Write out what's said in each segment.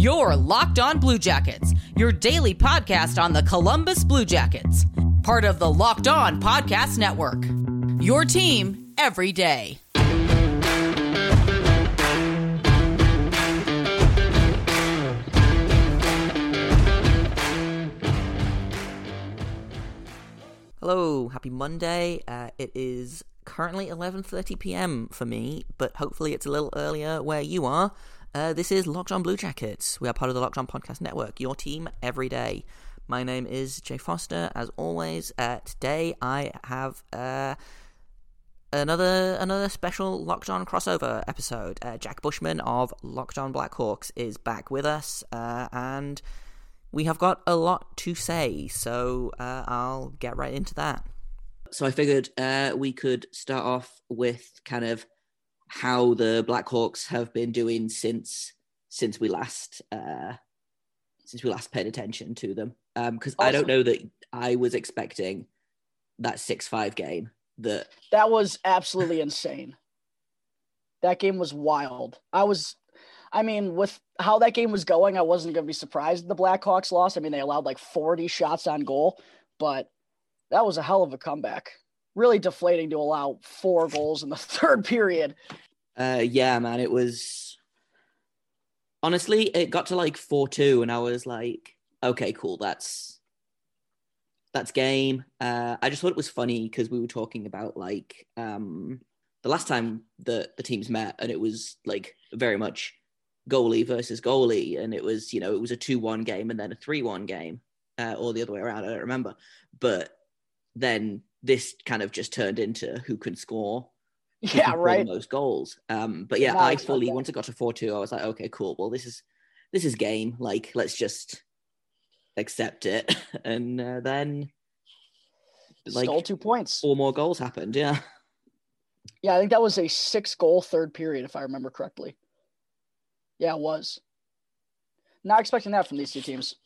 Your Locked On Blue Jackets, your daily podcast on the Columbus Blue Jackets, part of the Locked On Podcast Network. Your team every day. Hello, happy Monday. Uh, it is currently 11:30 p.m. for me, but hopefully it's a little earlier where you are. Uh, this is Locked On Blue Jackets. We are part of the Locked On Podcast Network, your team every day. My name is Jay Foster. As always, uh, today I have uh, another another special Locked On crossover episode. Uh, Jack Bushman of Locked On Blackhawks is back with us, uh, and we have got a lot to say, so uh, I'll get right into that. So I figured we could start off with kind of how the Blackhawks have been doing since since we last uh, since we last paid attention to them. Because um, I don't know that I was expecting that six five game. That that was absolutely insane. That game was wild. I was I mean, with how that game was going, I wasn't going to be surprised the Blackhawks lost. I mean, they allowed like 40 shots on goal, but that was a hell of a comeback. Really deflating to allow four goals in the third period. Uh, yeah, man, it was honestly, it got to like 4 2, and I was like, okay, cool, that's that's game. Uh, I just thought it was funny because we were talking about like um, the last time that the teams met, and it was like very much goalie versus goalie, and it was you know it was a two one game and then a three one game, uh, or the other way around. I don't remember, but then this kind of just turned into who can score. Who yeah, can right. Most goals. Um, but yeah, No, I fully bad. once it got to four two, I was like, okay, cool. Well, this is this is game. Like, let's just accept it, and uh, then like Stole two points. four more goals happened. Yeah. Yeah, I think that was a six goal third period, if I remember correctly. Yeah, it was. Not expecting that from these two teams.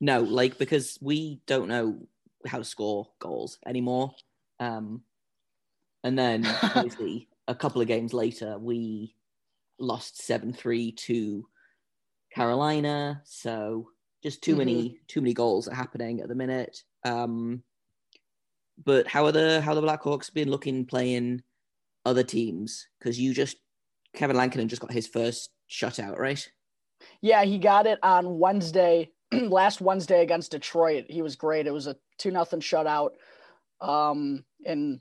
No, like because we don't know how to score goals anymore. Um, and then obviously a couple of games later, we lost seven three to Carolina. So just too many too many goals are happening at the minute. Um, but how are the how are the Blackhawks been looking playing other teams? Because you just Kevin Lankinen just got his first shutout, right? Yeah, he got it on Wednesday, last Wednesday against Detroit. He was great. It was a two nothing shutout. Um, and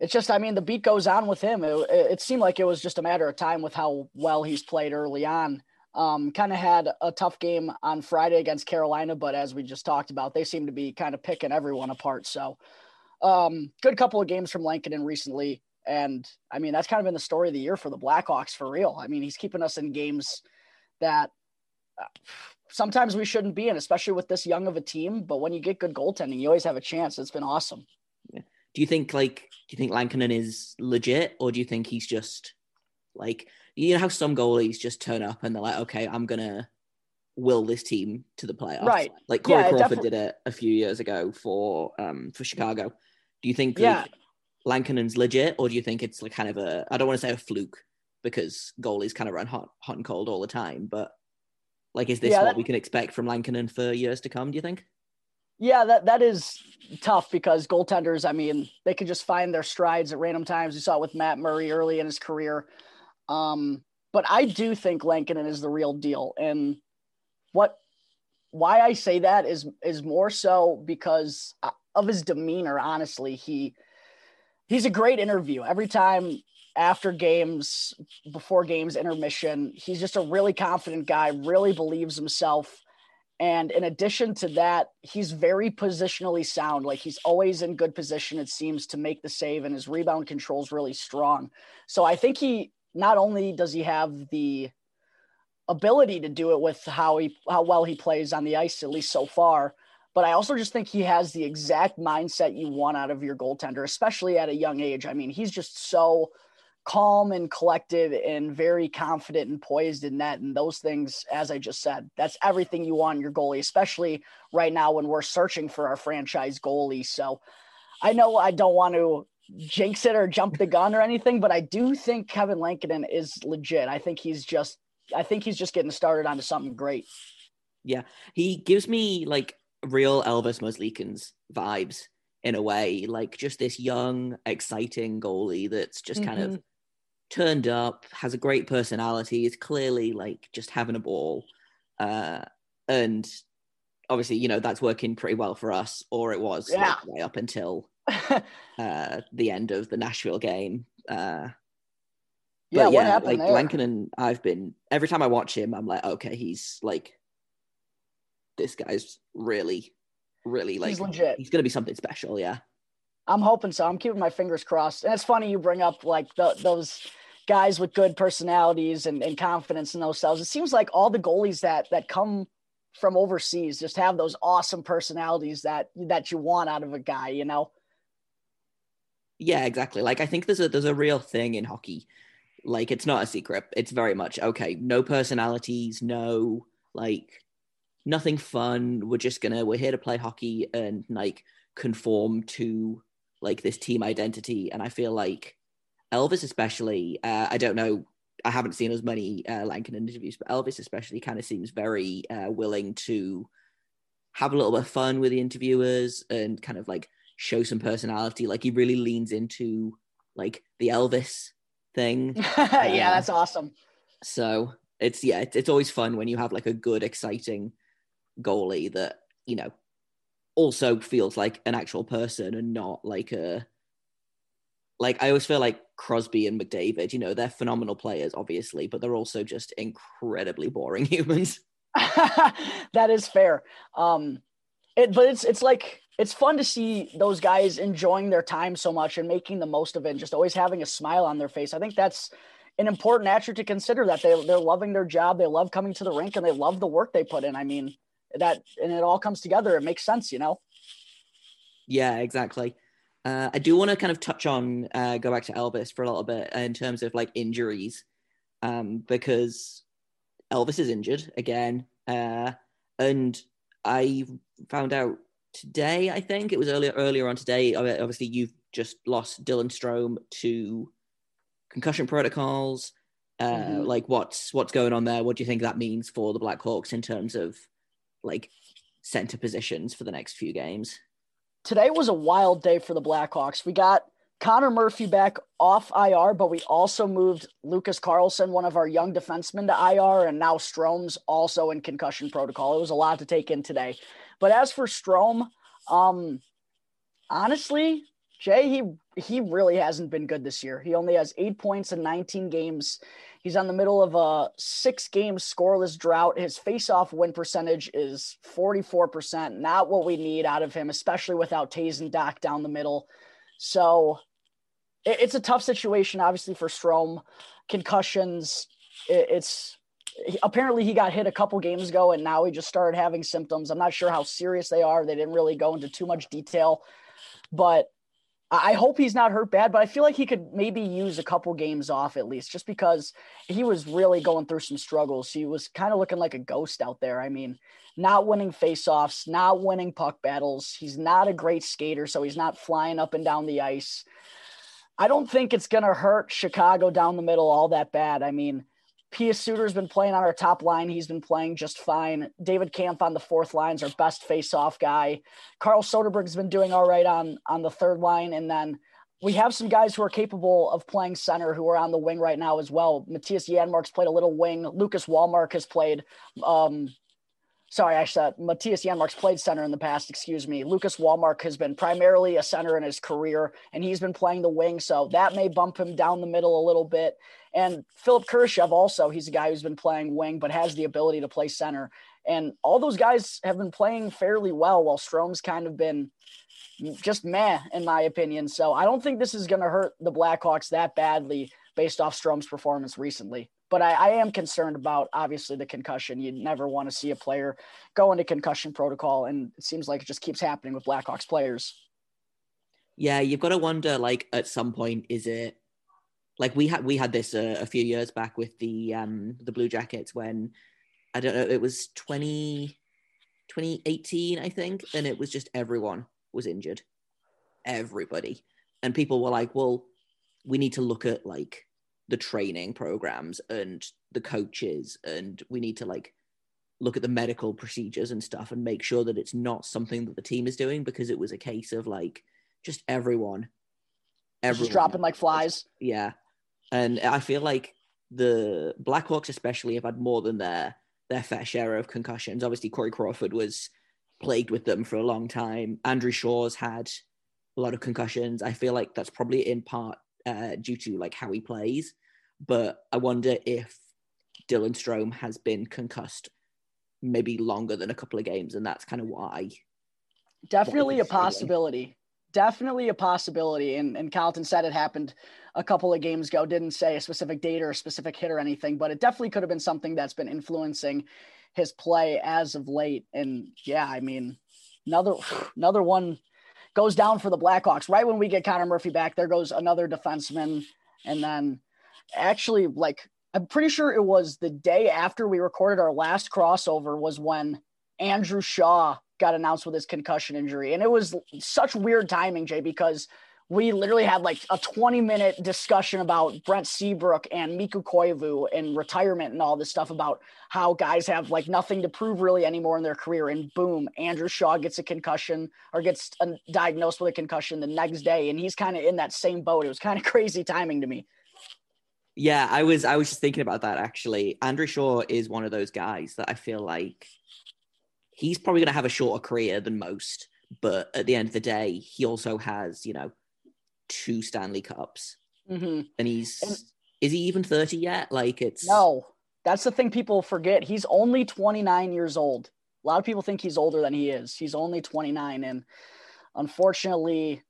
it's just, I mean, the beat goes on with him. It, it seemed like it was just a matter of time with how well he's played early on. Um, kind of had a tough game on Friday against Carolina, but as we just talked about, they seem to be kind of picking everyone apart. So, um, good couple of games from Lankinen recently. And I mean, that's kind of been the story of the year for the Blackhawks for real. I mean, he's keeping us in games that sometimes we shouldn't be in, especially with this young of a team. But when you get good goaltending, you always have a chance. It's been awesome. Do you think like do you think Lankinen is legit, or do you think he's just like you know how some goalies just turn up and they're like, okay, I'm gonna will this team to the playoffs, Right. Like Corey Yeah, Crawford did it a few years ago for um for Chicago. Do you think Yeah. like, Lankinen's legit, or do you think it's like kind of a I don't want to say a fluke because goalies kind of run hot hot and cold all the time, but like is this Yeah, what that- we can expect from Lankinen for years to come? Do you think? Yeah, that that is tough because goaltenders, I mean, they can just find their strides at random times. We saw it with Matt Murray early in his career. Um, but I do think Lankinen is the real deal. And what why I say that is is more so because uh, of his demeanor, honestly. He he's a great interview. Every time after games, before games, intermission, he's just a really confident guy, really believes himself. And in addition to that, he's very positionally sound. Like he's always in good position, it seems, to make the save, and his rebound control is really strong. So I think he not only does he have the ability to do it with how he how well he plays on the ice, at least so far, but I also just think he has the exact mindset you want out of your goaltender, especially at a young age. I mean, he's just so calm and collected and very confident and poised in net. And those things, as I just said, that's everything you want in your goalie, especially right now when we're searching for our franchise goalie. So I know I don't want to jinx it or jump the gun or anything, but I do think Kevin Lankinen is legit. I think he's just I think he's just getting started onto something great. Yeah, he gives me like real Elvis Merzlikins vibes in a way, like just this young, exciting goalie that's just mm-hmm. kind of mm-hmm. Turned up, has a great personality, is clearly like just having a ball. Uh, and obviously, you know, that's working pretty well for us, or it was yeah. like, way up until uh, the end of the Nashville game. Uh, yeah, yeah, happened like there? and I've been every time I watch him, I'm like, okay, he's like, this guy's really, really like, he's. He's gonna be something special, yeah. I'm hoping so. I'm keeping my fingers crossed. And it's funny you bring up like the, those guys with good personalities and, and confidence in themselves. It seems like all the goalies that that come from overseas just have those awesome personalities that that you want out of a guy, you know. Yeah, exactly. Like I think there's a there's a real thing in hockey. Like it's not a secret. It's very much okay, no personalities, no like nothing fun. We're just gonna we're here to play hockey and like conform to like this team identity. And I feel like Elvis especially, uh, I don't know I haven't seen as many uh, Lankinen interviews, but Elvis especially kind of seems very uh, willing to have a little bit of fun with the interviewers and kind of like show some personality. Like he really leans into like the Elvis thing. yeah, that's awesome. So it's yeah, it's, it's always fun when you have like a good, exciting goalie that you know also feels like an actual person and not like a like I always feel like Crosby and McDavid, you know, they're phenomenal players, obviously, but they're also just incredibly boring humans. that is fair. Um, it, but it's it's like it's fun to see those guys enjoying their time so much and making the most of it, and just always having a smile on their face. I think that's an important attribute to consider. That they they're loving their job, they love coming to the rink, and they love the work they put in. I mean, that and it all comes together. It makes sense, you know. Yeah, exactly. Uh, I do want to kind of touch on uh, go back to Elvis for a little bit in terms of like injuries, um, because Elvis is injured again, uh, and I found out today. I think it was earlier earlier on today. Obviously, you've just lost Dylan Strome to concussion protocols. Uh, mm-hmm. Like, what's what's going on there? What do you think that means for the Blackhawks in terms of like center positions for the next few games? today was a wild day for the Blackhawks. We got Connor Murphy back off IR, but we also moved Lucas Carlsson, one of our young defensemen, to IR, and now Strome's also in concussion protocol. It was a lot to take in today. But as for Strome, um, honestly, Jay, he he really hasn't been good this year. He only has eight points in 19 games. He's on the middle of a six game scoreless drought. His face-off win percentage is 44%. Not what we need out of him, especially without Toews and Dach down the middle. So it, it's a tough situation, obviously, for Strome. Concussions, it, it's apparently he got hit a couple games ago and now he just started having symptoms. I'm not sure how serious they are. They didn't really go into too much detail, but I hope he's not hurt bad, but I feel like he could maybe use a couple games off at least, just because he was really going through some struggles. He was kind of looking like a ghost out there. I mean, not winning faceoffs, not winning puck battles. He's not a great skater, so he's not flying up and down the ice. I don't think it's going to hurt Chicago down the middle all that bad. I mean, Pius Suter's been playing on our top line. He's been playing just fine. David Kampf on the fourth line is our best face-off guy. Carl Soderberg's been doing all right on on the third line, and then we have some guys who are capable of playing center who are on the wing right now as well. Mattias Janmark's played a little wing. Lucas Wallmark has played um, sorry, actually, uh, Mattias Janmark's played center in the past, excuse me. Lucas Wallmark has been primarily a center in his career, and he's been playing the wing, so that may bump him down the middle a little bit. And Philipp Kurashev also, he's a guy who's been playing wing, but has the ability to play center. And all those guys have been playing fairly well, while Strome's kind of been just meh, in my opinion. So I don't think this is going to hurt the Blackhawks that badly based off Strome's performance recently but I, I, am concerned about obviously the concussion. You never want to see a player go into concussion protocol, and it seems like it just keeps happening with Blackhawks players. Yeah, you've got to wonder. Like at some point, is it like we had we had this uh, a few years back with the um the Blue Jackets when I don't know it was 20, 2018 I think, and it was just everyone was injured, everybody, and people were like, well, we need to look at like the training programs and the coaches and we need to like look at the medical procedures and stuff and make sure that it's not something that the team is doing because it was a case of like just everyone everyone just dropping like flies. Yeah. And i feel like the blackhawks especially have had more than their their fair share of concussions. Obviously corey crawford was plagued with them for a long time. Andrew shaw's had a lot of concussions. I feel like that's probably in part uh, due to like how he plays. But I wonder if Dylan Strome has been concussed maybe longer than a couple of games, and that's kind of why. Definitely a possibility. Definitely a possibility. And and Colliton said it happened a couple of games ago. Didn't say a specific date or a specific hit or anything, but it definitely could have been something that's been influencing his play as of late. And yeah, I mean, another another one goes down for the Blackhawks. Right when we get Connor Murphy back, there goes another defenseman. And then actually, like, I'm pretty sure it was the day after we recorded our last crossover was when Andrew Shaw got announced with his concussion injury. And it was such weird timing, Jay, because we literally had like a 20 minute discussion about Brent Seabrook and Mikko Koivu and retirement and all this stuff about how guys have like nothing to prove really anymore in their career. And boom, Andrew Shaw gets a concussion or gets uh, diagnosed with a concussion the next day. And he's kind of in that same boat. It was kind of crazy timing to me. Yeah, I was I was just thinking about that actually. Andrew Shaw is one of those guys that I feel like he's probably going to have a shorter career than most, but at the end of the day, he also has, you know, two Stanley Cups, mm-hmm. and he's and, is he even thirty yet? Like it's no. That's the thing people forget. He's only 29 years old. A lot of people think he's older than he is. He's only 29, and unfortunately,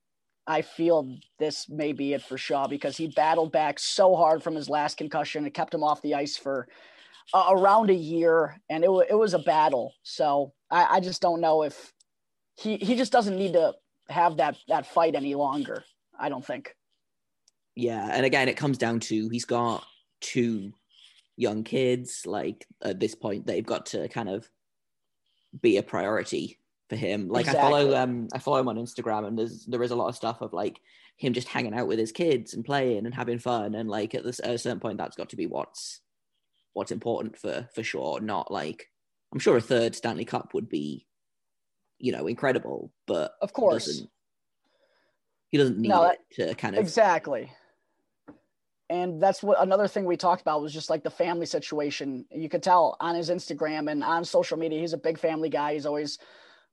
I feel this may be it for Shaw because he battled back so hard from his last concussion. It kept him off the ice for uh, around a year, and it, w- it was a battle. So I, I just don't know if he he just doesn't need to have that that fight any longer. I don't think. Yeah, and again, it comes down to he's got two young kids. Like at this point, they've got to kind of be a priority for him. Like exactly. I follow um I follow him on Instagram, and there's there is a lot of stuff of like him just hanging out with his kids and playing and having fun, and like at this at a certain point, that's got to be what's what's important for for sure. Not like I'm sure a third Stanley Cup would be, you know, incredible, but of course he doesn't need no, it to kind of exactly. And that's what another thing we talked about was just like the family situation. You could tell on his Instagram and on social media, he's a big family guy. He's always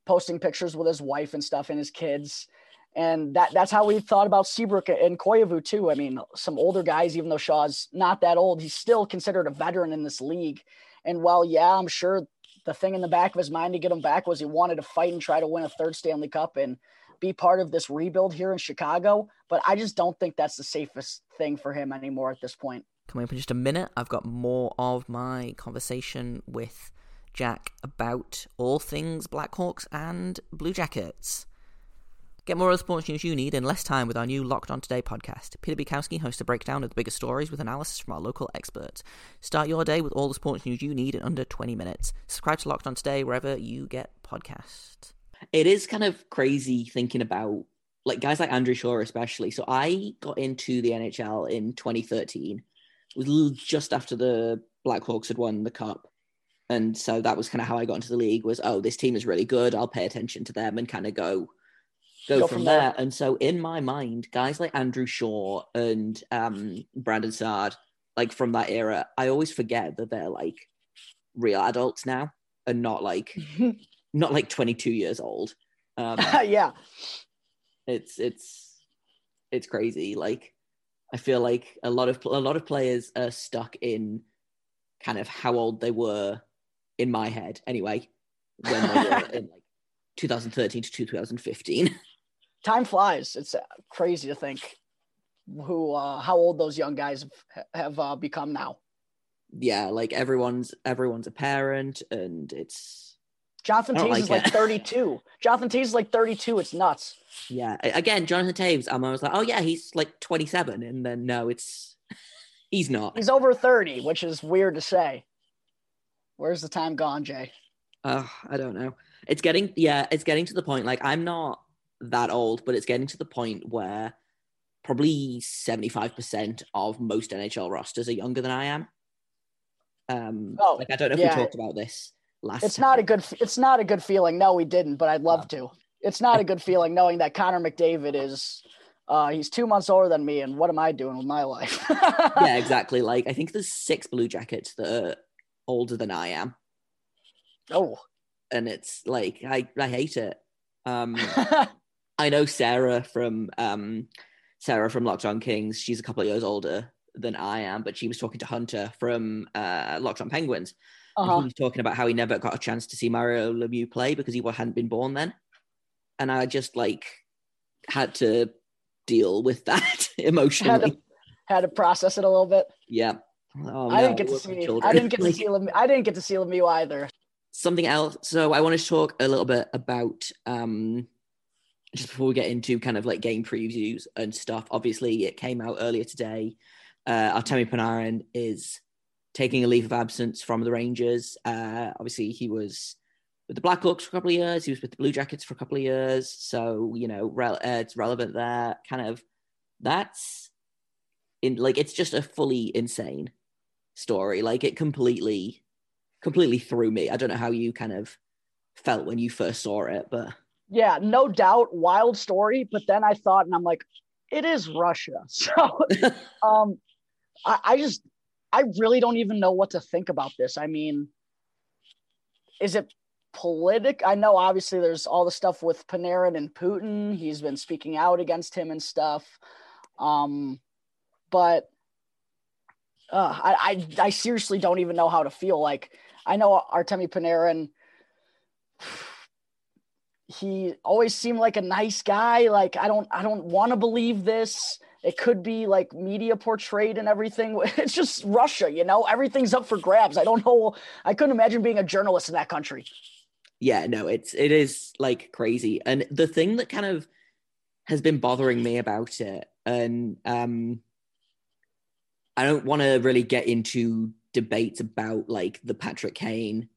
posting pictures with his wife and stuff and his kids. And that that's how we thought about Seabrook and Koivu too. I mean, some older guys, even though Shaw's not that old, he's still considered a veteran in this league. And while, yeah, I'm sure the thing in the back of his mind to get him back was he wanted to fight and try to win a third Stanley Cup. And be part of this rebuild here in Chicago, but I just don't think that's the safest thing for him anymore at this point. Coming up in just a minute, I've got more of my conversation with Jack about all things Blackhawks and Blue Jackets. Get more of the sports news you need in less time with our new Locked On Today podcast. Peter Bukowski hosts a breakdown of the biggest stories with analysis from our local experts. Start your day with all the sports news you need in under 20 minutes. Subscribe to Locked On Today wherever you get podcasts it is kind of crazy thinking about like guys like Andrew Shaw, especially. So I got into the NHL in 2013. It was just after the Blackhawks had won the cup. And so that was kind of how I got into the league was, oh, this team is really good. I'll pay attention to them and kind of go go, go from, from there. there. And so in my mind, guys like Andrew Shaw and um, Brandon Saad, like from that era, I always forget that they're like real adults now and not like not like 22 years old. Um, yeah, it's it's it's crazy. Like I feel like a lot of a lot of players are stuck in kind of how old they were in my head anyway when they were in like 2013 to 2015. Time flies. It's uh, crazy to think who uh, how old those young guys have, have uh, become now. Yeah, like everyone's everyone's a parent, and it's Jonathan Toews like is like 32. Jonathan Toews is like 32. It's nuts. Yeah. Again, Jonathan Toews, um, I was like, oh yeah, he's like 27, and then no, it's he's not. He's over 30, which is weird to say. Where's the time gone, Jay? Uh, I don't know. It's getting yeah, it's getting to the point. Like I'm not that old, but it's getting to the point where probably 75% of most NHL rosters are younger than I am. Um, Oh, like I don't know if yeah. we talked about this last. It's time. not a good. It's not a good feeling. No, we didn't, but I'd love to. It's not a good feeling knowing that Connor McDavid is. Uh, he's two months older than me, and what am I doing with my life? yeah, exactly. Like I think there's six Blue Jackets that are older than I am, Oh, and it's like I I hate it. Um, I know Sarah from um, Sarah from Locked On Kings. She's a couple of years older than I am, but she was talking to Hunter from uh, Locked On Penguins. Uh-huh. he was talking about how he never got a chance to see Mario Lemieux play because he hadn't been born then, and I just like had to deal with that emotionally. had to process it a little bit. Yeah. Oh, I no, didn't get to see. I didn't get to see. I didn't get to see Lemieux either. something else. So I want to talk a little bit about um just before we get into kind of like game previews and stuff. Obviously, it came out earlier today. Uh, Artemi Panarin is taking a leave of absence from the Rangers. Uh, obviously, he was with the Blackhawks for a couple of years. He was with the Blue Jackets for a couple of years. So you know, rel- uh, it's relevant there. Kind of that's in like it's just a fully insane story. Like it completely, completely threw me. I don't know how you kind of felt when you first saw it, but Yeah, no doubt, wild story. But then I thought, and I'm like, it is Russia. So, um, I, I just, I really don't even know what to think about this. I mean, is it politic? I know obviously there's all the stuff with Panarin and Putin. He's been speaking out against him and stuff. Um, but uh, I, I, I seriously don't even know how to feel. Like, I know Artemi Panarin he always seemed like a nice guy like i don't i don't want to believe this it could be like media portrayed and everything. It's just russia you know? Everything's up for grabs. I don't know. I couldn't imagine being a journalist in that country. Yeah, no, it's it is like crazy. And the thing that kind of has been bothering me about it, and um I don't want to really get into debates about like the Patrick Kane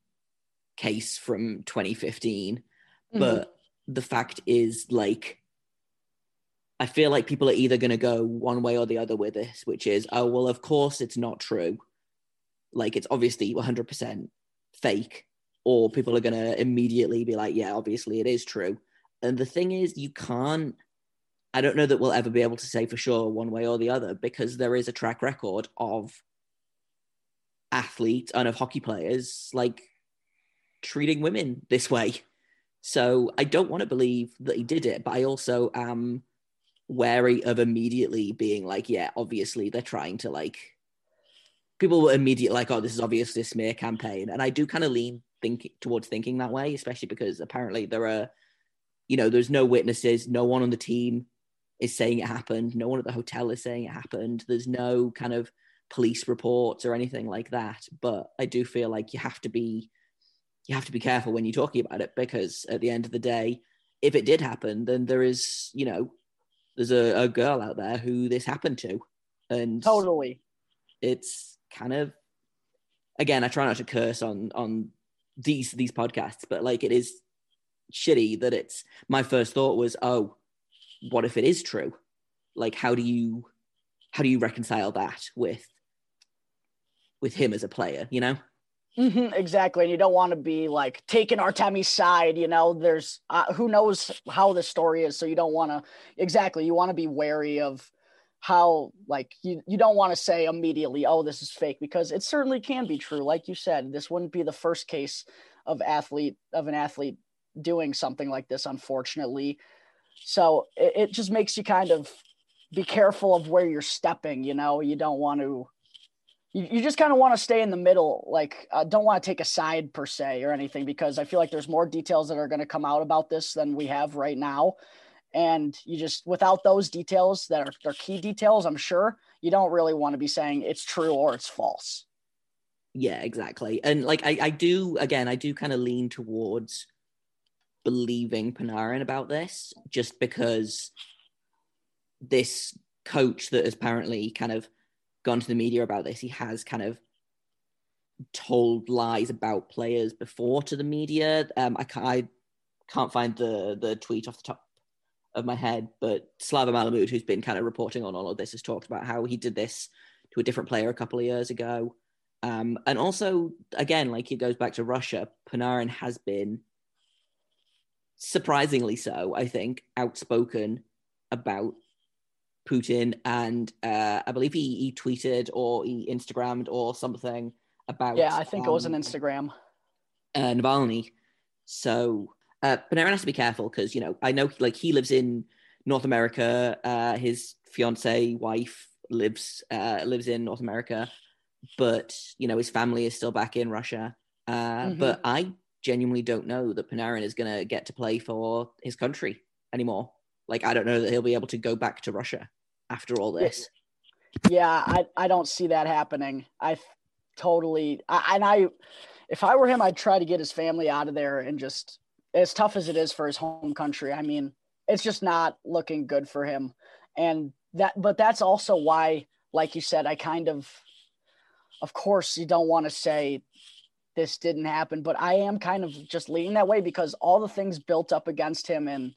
case from 2015, but the fact is like I feel like people are either going to go one way or the other with this, which is, oh, well, of course it's not true. Like it's obviously 100% fake, or people are going to immediately be like, yeah, obviously it is true. And the thing is, you can't, I don't know that we'll ever be able to say for sure one way or the other because there is a track record of athletes and of hockey players like treating women this way. So I don't want to believe that he did it, but I also am wary of immediately being like, yeah, obviously they're trying to like. People were immediately like, oh, this is obviously a smear campaign, and I do kind of lean think towards thinking that way, especially because apparently there are, you know, there's no witnesses, no one on the team is saying it happened, no one at the hotel is saying it happened. There's no kind of police reports or anything like that. But I do feel like you have to be you have to be careful when you're talking about it because at the end of the day, if it did happen, then there is, you know, there's a, a girl out there who this happened to. And totally it's kind of again, I try not to curse on on these these podcasts, but like it is shitty that it's my first thought was, oh, what if it is true? Like how do you how do you reconcile that with with him as a player, you know? Mhm, exactly and you don't want to be like taking artemi's side you know? There's uh, who knows how the story is so you don't want to exactly you want to be wary of how like you, you don't want to say immediately oh this is fake because it certainly can be true like you said this wouldn't be the first case of athlete of an athlete doing something like this unfortunately. So it, it just makes you kind of be careful of where you're stepping you know? You don't want to you, you just kind of want to stay in the middle like uh, don't want to take a side per se or anything because i feel like there's more details that are going to come out about this than we have right now and you just without those details that are, are key details i'm sure you don't really want to be saying it's true or it's false Yeah, exactly. And like I, I do again, I do kind of lean towards believing Panarin about this, just because this coach that has apparently kind of gone to the media about this, he has kind of told lies about players before to the media. Um, I can't, I can't find the the tweet off the top of my head, but Slava Malamud, who's been kind of reporting on all of this, has talked about how he did this to a different player a couple of years ago. Um, and also, again, like it goes back to Russia, Panarin has been surprisingly so, I think, outspoken about Putin. And uh, I believe he, he tweeted or he Instagrammed or something about. Yeah, I think um, it was an um, Instagram. Uh, Navalny. So uh, Panarin has to be careful because, you know, I know like he lives in North America. Uh, his fiance, wife lives uh, lives in North America but you know his family is still back in Russia. Uh, mm-hmm. But I genuinely don't know that Panarin is going to get to play for his country anymore. Like I don't know that he'll be able to go back to Russia after all this. Yeah, I I don't see that happening. I totally I, and I if I were him, I'd try to get his family out of there and just as tough as it is for his home country. I mean, it's just not looking good for him. And that but that's also why like you said, I kind of of course you don't want to say this didn't happen, but I am kind of just leaning that way because all the things built up against him and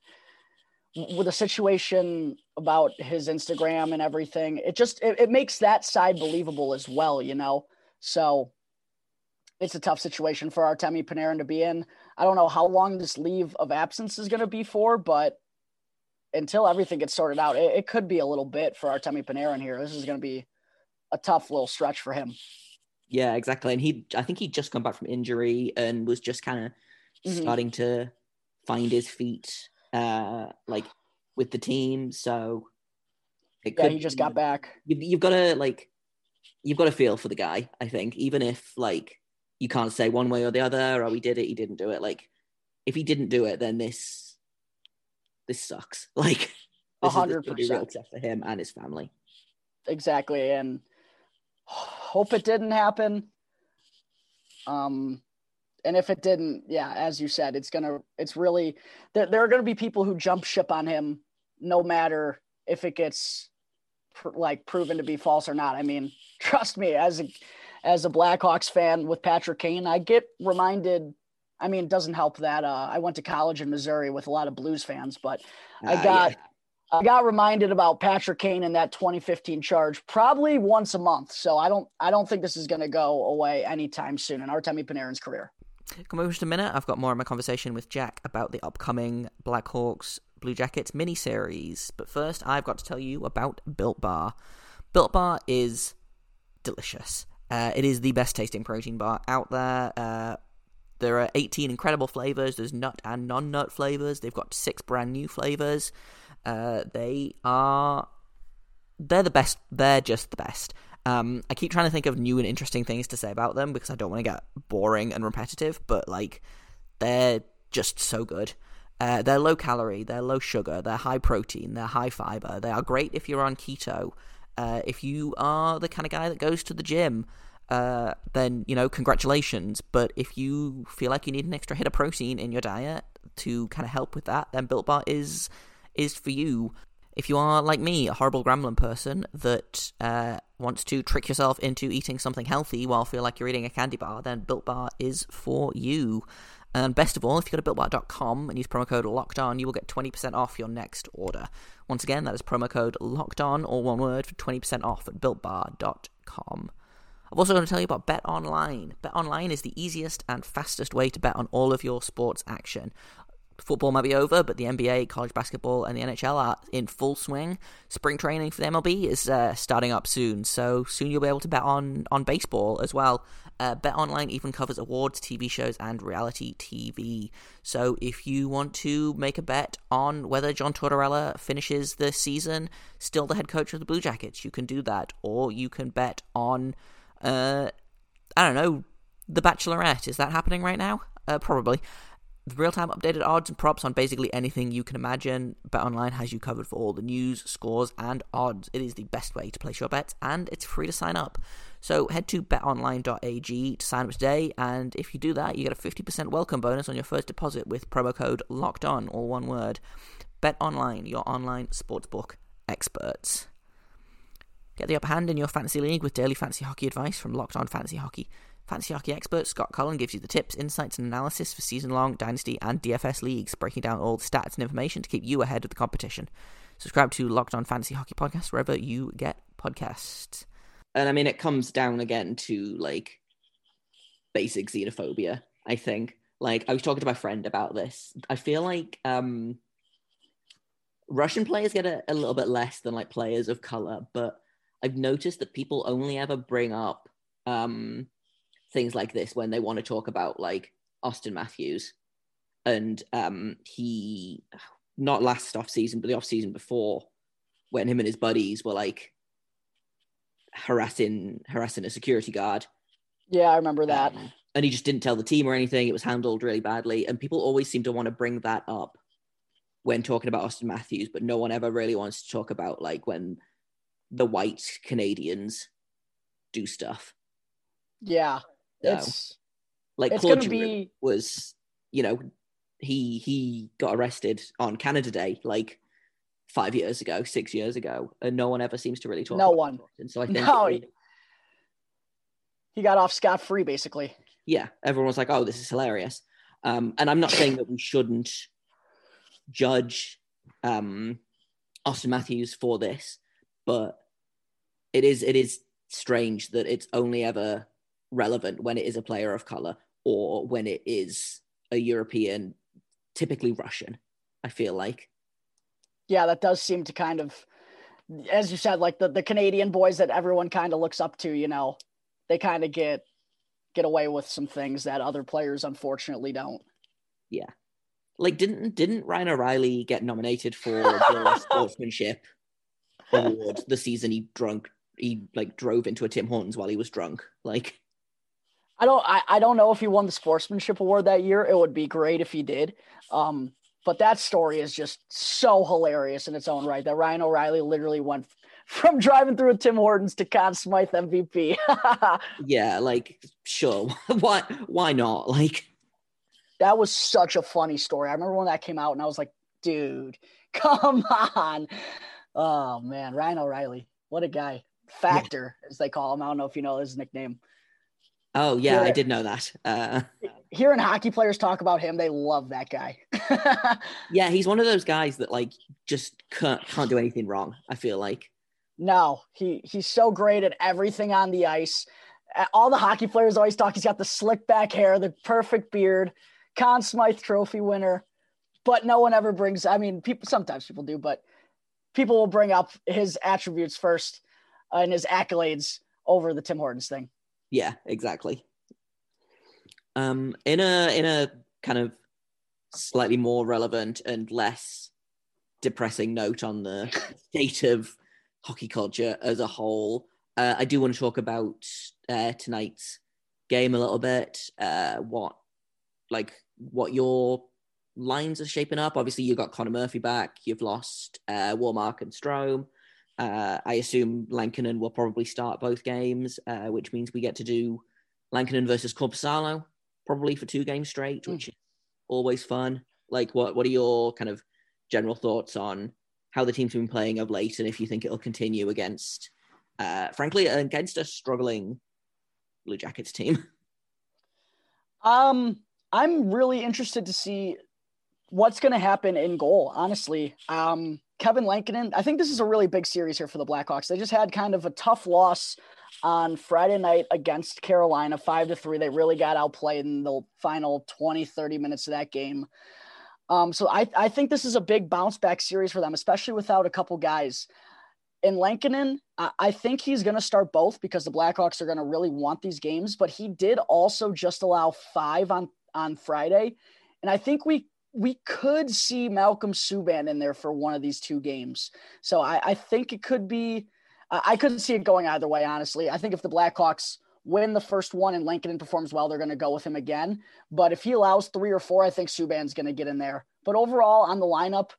with the situation about his Instagram and everything, it just it, it makes that side believable as well, you know. So it's a tough situation for Artemi Panarin to be in. I don't know how long this leave of absence is going to be for, but until everything gets sorted out, it, it could be a little bit for Artemi Panarin here. This is going to be a tough little stretch for him. Yeah, exactly. And he, I think he'd just come back from injury and was just kind of mm-hmm. starting to find his feet, uh, like with the team. So it yeah, could, he just got back. You've, you've got to like, you've got to feel for the guy. I think, even if like you can't say one way or the other, or oh, he did it, he didn't do it. Like, if he didn't do it, then this, this sucks. Like, a hundred percent for him and his family. Exactly, and hope it didn't happen. Um, and if it didn't, yeah, as you said, it's gonna, it's really, there, there are gonna be people who jump ship on him, no matter if it gets pr- like proven to be false or not. I mean, trust me, as a, as a Blackhawks fan with Patrick Kane, I get reminded. I mean, it doesn't help that uh, I went to college in Missouri with a lot of Blues fans, but uh, I got. Yeah I got reminded about Patrick Kane in that 2015 charge probably once a month. So I don't I don't think this is going to go away anytime soon in Artemi Panarin's career. Come over just a minute. I've got more of my conversation with Jack about the upcoming Blackhawks Blue Jackets mini series. But first, I've got to tell you about Built Bar. Built Bar is delicious. Uh, it is the best tasting protein bar out there. Uh, there are 18 incredible flavors. There's nut and non-nut flavors. They've got six brand new flavors. Uh, they are they're the best. They're just the best. Um, I keep trying to think of new and interesting things to say about them because I don't want to get boring and repetitive, but like they're just so good. Uh, they're low calorie, they're low sugar, they're high protein, they're high fiber. They are great if you're on keto. Uh, if you are the kind of guy that goes to the gym, uh, then you know congratulations. But if you feel like you need an extra hit of protein in your diet to kind of help with that, then Built Bar is is for you. If you are like me, a horrible gremlin person that uh, wants to trick yourself into eating something healthy while feel like you're eating a candy bar, then Built Bar is for you. And best of all, if you go to builtbar.com and use promo code locked on, you will get 20% off your next order. Once again, that is promo code locked on, all one word, for 20% off at builtbar.com. I'm also going to tell you about Bet Online. Bet Online is the easiest and fastest way to bet on all of your sports action football might be over, but the NBA, college basketball, and the NHL are in full swing. Spring training for the MLB is uh, starting up soon, so soon you'll be able to bet on, on baseball as well. Uh, bet Online even covers awards, TV shows, and reality TV. So if you want to make a bet on whether John Tortorella finishes the season still the head coach of the Blue Jackets, you can do that. Or you can bet on, uh, I don't know, The Bachelorette. Is that happening right now? Uh, probably real time updated odds and props on basically anything you can imagine. BetOnline has you covered for all the news, scores, and odds. It is the best way to place your bets, and it's free to sign up. So head to betonline.ag to sign up today, and if you do that, you get a 50% welcome bonus on your first deposit with promo code LOCKED ON, all one word. BetOnline, your online sportsbook experts. Get the upper hand in your fantasy league with daily fantasy hockey advice from Locked On Fantasy Hockey Fantasy hockey expert Scott Cullen gives you the tips, insights, and analysis for season long, dynasty, and DFS leagues, breaking down all the stats and information to keep you ahead of the competition. Subscribe to Locked On Fantasy Hockey Podcast wherever you get podcasts. And I mean, it comes down again to like basic xenophobia, I think. Like, I was talking to my friend about this. I feel like um, Russian players get a, a little bit less than like players of color, but I've noticed that people only ever bring up um, things like this when they want to talk about like Auston Matthews. And um, he, not last off season, but the off season before, when him and his buddies were like harassing harassing a security guard. Yeah, I remember that. Um, and he just didn't tell the team or anything. It was handled really badly, and people always seem to want to bring that up when talking about Auston Matthews, but no one ever really wants to talk about like when the white Canadians do stuff. Yeah, It's like it's Claude Giroux be- was, you know, he he got arrested on Canada Day like five years ago, six years ago, and no one ever seems to really talk. No about one. it. And so I think, No, he- he got off scot free basically. yeah, everyone was like, "Oh, this is hilarious." Um, and I'm not saying that we shouldn't judge um, Auston Matthews for this, but it is it is strange that it's only ever relevant when it is a player of color or when it is a European, typically Russian. I feel like, Yeah, that does seem to kind of, as you said, like the, the Canadian boys that everyone kind of looks up to. You know, they kind of get get away with some things that other players unfortunately don't. Yeah. Like didn't didn't Ryan O'Reilly get nominated for the sportsmanship award the season he drunk he like drove into a Tim Hortons while he was drunk? Like, I don't I, I don't know if he won the sportsmanship award that year. It would be great if he did. Um, but that story is just so hilarious in its own right that Ryan O'Reilly literally went from driving through a Tim Hortons to Conn Smythe MVP. yeah, like sure, why why not? Like, that was such a funny story. I remember when that came out and I was like, dude, come on. Oh man, Ryan O'Reilly. What a guy. Factor, as they call him. I don't know if you know his nickname. Oh yeah, I did know that. Uh, Hearing hockey players talk about him, they love that guy. yeah, he's one of those guys that like just can't can't do anything wrong. I feel like. No, he he's so great at everything on the ice. All the hockey players always talk. He's got the slick back hair, the perfect beard, Conn Smythe Trophy winner. But no one ever brings. I mean, people sometimes people do, but people will bring up his attributes first uh, and his accolades over the Tim Hortons thing. Yeah, exactly. Um, in a in a kind of slightly more relevant and less depressing note on the state of hockey culture as a whole, uh, I do want to talk about uh, tonight's game a little bit. Uh, what like what your lines are shaping up? Obviously, you got Connor Murphy back. You've lost uh, Wallmark and Strome. Uh, I assume Lankinen will probably start both games, uh, which means we get to do Lankinen versus Korpisalo probably for two games straight, Mm. which is always fun. Like, what what are your kind of general thoughts on how the team's been playing of late, and if you think it'll continue against, uh, frankly, against a struggling Blue Jackets team? Um, I'm really interested to see what's going to happen in goal. Honestly, um, Kevin Lankinen. I think this is a really big series here for the Blackhawks. They just had kind of a tough loss on Friday night against Carolina, five to three. They really got outplayed in the final 20, 30 minutes of that game. Um, so I, I think this is a big bounce back series for them, especially without a couple guys. And Lankinen, I, I think he's going to start both because the Blackhawks are going to really want these games. But he did also just allow five on on Friday, and I think we we could see Malcolm Subban in there for one of these two games. So I, I think it could be. I couldn't see it going either way, honestly. I think if the Blackhawks win the first one and Lankinen performs well, they're going to go with him again. But if he allows three or four, I think Subban's going to get in there. But overall, on the lineup,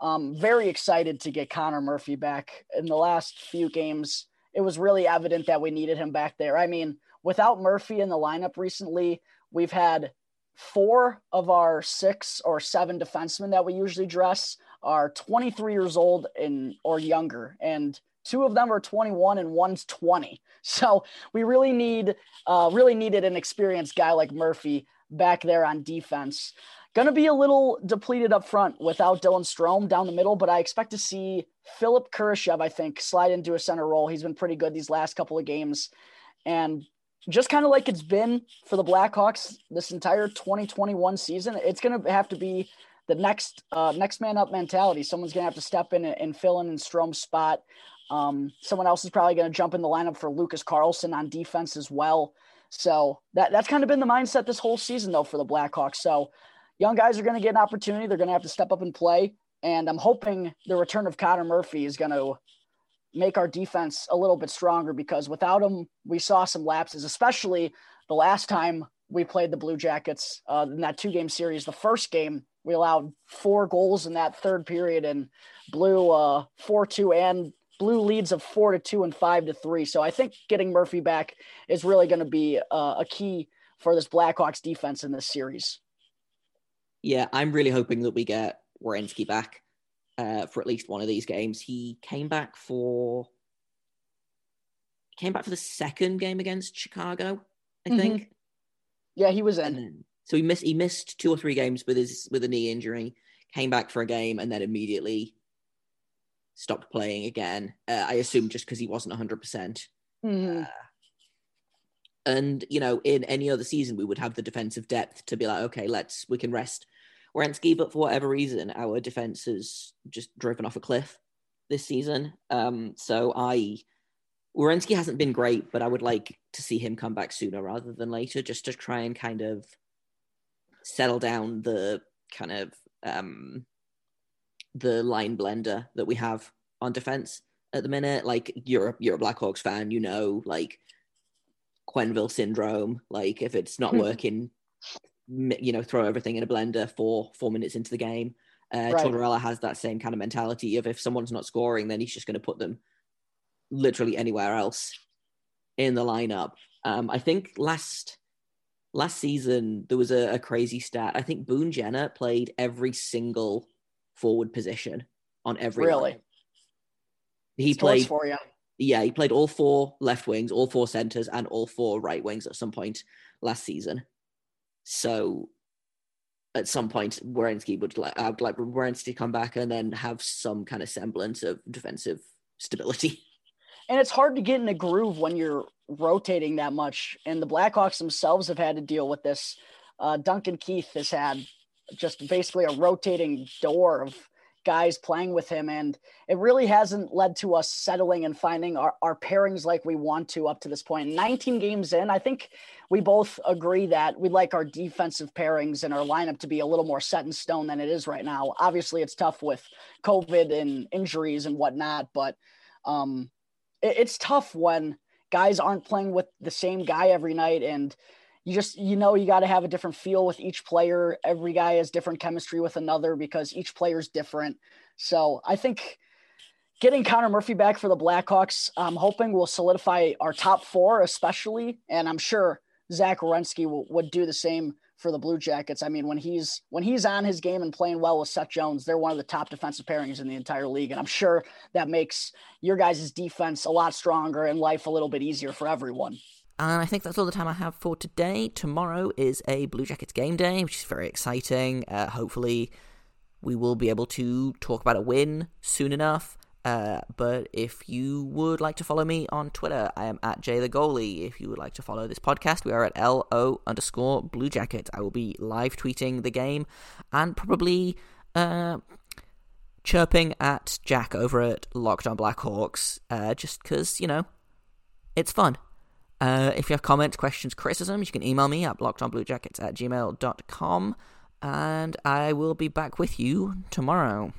um, very excited to get Connor Murphy back. In the last few games, it was really evident that we needed him back there. I mean, without Murphy in the lineup recently, we've had four of our six or seven defensemen that we usually dress are 23 years old and or younger, and Two of them are 21 and one's 20. So we really need, uh, really needed an experienced guy like Murphy back there on defense. Going to be a little depleted up front without Dylan Strome down the middle, but I expect to see Philipp Kurashev, I think, slide into a center role. He's been pretty good these last couple of games. And just kind of like it's been for the Blackhawks this entire 2021 season, it's going to have to be the next uh, next man up mentality. Someone's going to have to step in and fill in in Strome's spot. Um, someone else is probably going to jump in the lineup for Lucas Carlsson on defense as well. So that that's kind of been the mindset this whole season, though, for the Blackhawks. So young guys are going to get an opportunity. They're going to have to step up and play. And I'm hoping the return of Connor Murphy is going to make our defense a little bit stronger because without him, we saw some lapses, especially the last time we played the Blue Jackets uh, in that two game series. The first game, we allowed four goals in that third period and blew uh, 4 2 and blew leads of 4 to 2 and 5 to 3. So I think getting Murphy back is really going to be uh, a key for this Blackhawks defense in this series. Yeah, I'm really hoping that we get Werenski back uh, for at least one of these games. He came back for came back for the second game against Chicago, I mm-hmm. think. Yeah, he was in. Then, so he missed he missed two or three games with his with a knee injury. Came back for a game and then immediately stopped playing again. Uh, I assume just because he wasn't 100. percent mm-hmm. uh, And you know, in any other season, we would have the defensive depth to be like, okay, let's we can rest Werenski, but for whatever reason, our defense has just driven off a cliff this season. Um, so I, Werenski hasn't been great, but I would like to see him come back sooner rather than later, just to try and kind of settle down the kind of um, the line blender that we have on defense at the minute. Like you're a, you're a Blackhawks fan, you know, like Quenville syndrome. Like if it's not hmm. working, you know, throw everything in a blender for four minutes into the game. Uh, right. Tortorella has that same kind of mentality of if someone's not scoring, then he's just going to put them literally anywhere else in the lineup. Um, I think last last season there was a, a crazy stat. I think Boone Jenner played every single forward position on every. Really. Line. He played for you. Yeah, he played all four left wings, all four centers, and all four right wings at some point last season. So at some point, Werenski would like I would like Werenski to come back and then have some kind of semblance of defensive stability. And it's hard to get in a groove when you're rotating that much. And the Blackhawks themselves have had to deal with this. Uh, Duncan Keith has had just basically a rotating door of guys playing with him. And it really hasn't led to us settling and finding our, our pairings like we want to up to this point. 19 games in, I think we both agree that we'd like our defensive pairings and our lineup to be a little more set in stone than it is right now. Obviously, it's tough with COVID and injuries and whatnot, but um, it, it's tough when guys aren't playing with the same guy every night and you just you know you got to have a different feel with each player. Every guy has different chemistry with another because each player is different. So i think getting connor murphy back for the blackhawks i'm hoping will solidify our top four especially and i'm sure zach Werenski will, would do the same for the blue jackets. I mean when he's when he's on his game and playing well with seth jones they're one of the top defensive pairings in the entire league and i'm sure that makes your guys' defense a lot stronger and life a little bit easier for everyone and I think that's all the time I have for today. Tomorrow is a Blue Jackets game day, which is very exciting. Uh, hopefully, we will be able to talk about a win soon enough. Uh, but if you would like to follow me on Twitter, I am at Jay the Goalie. If you would like to follow this podcast, we are at LO underscore Blue Jacket. I will be live tweeting the game and probably uh, chirping at Jack over at Locked on Blackhawks, uh, just because, you know, it's fun. Uh, if you have comments, questions, criticisms, you can email me at lockedonbluejackets at gmail.com. And I will be back with you tomorrow.